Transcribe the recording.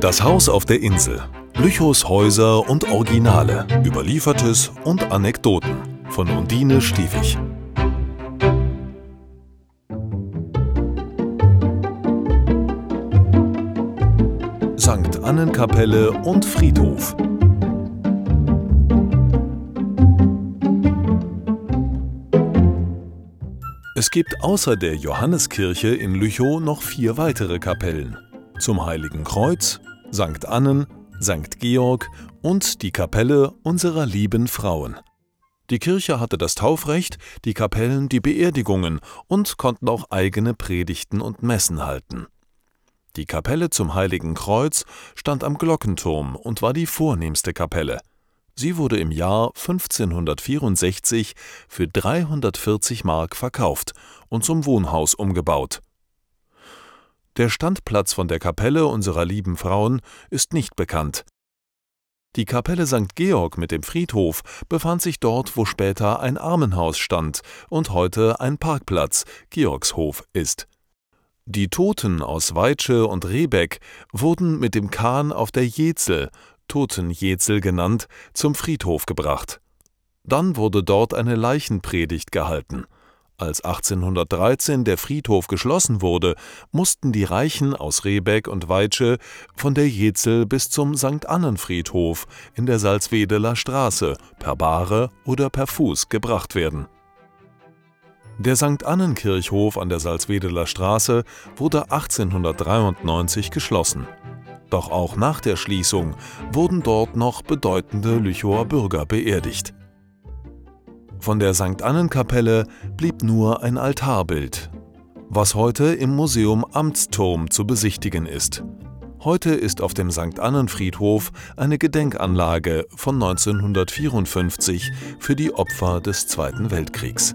Das Haus auf der Insel. Lüchows Häuser und Originale. Überliefertes und Anekdoten. Von Undine Stiefig. St. Annenkapelle und Friedhof. Es gibt außer der Johanneskirche in Lüchow noch vier weitere Kapellen. Zum Heiligen Kreuz, St. Annen, St. Georg und die Kapelle unserer lieben Frauen. Die Kirche hatte das Taufrecht, die Kapellen die Beerdigungen und konnten auch eigene Predigten und Messen halten. Die Kapelle zum Heiligen Kreuz stand am Glockenturm und war die vornehmste Kapelle. Sie wurde im Jahr 1564 für 340 Mark verkauft und zum Wohnhaus umgebaut. Der Standplatz von der Kapelle unserer lieben Frauen ist nicht bekannt. Die Kapelle St. Georg mit dem Friedhof befand sich dort, wo später ein Armenhaus stand und heute ein Parkplatz, Georgshof, ist. Die Toten aus Weitsche und Rehbeck wurden mit dem Kahn auf der Jezel Totenjezel genannt, zum Friedhof gebracht. Dann wurde dort eine Leichenpredigt gehalten. Als 1813 der Friedhof geschlossen wurde, mussten die Reichen aus Rehbeck und Weitsche von der Jezel bis zum St. Annenfriedhof in der Salzwedeler Straße per Bahre oder per Fuß gebracht werden. Der St. Annenkirchhof an der Salzwedeler Straße wurde 1893 geschlossen. Doch auch nach der Schließung wurden dort noch bedeutende Lüchower Bürger beerdigt. Von der St. Annenkapelle blieb nur ein Altarbild, was heute im Museum Amtsturm zu besichtigen ist. Heute ist auf dem St. Annenfriedhof eine Gedenkanlage von 1954 für die Opfer des Zweiten Weltkriegs.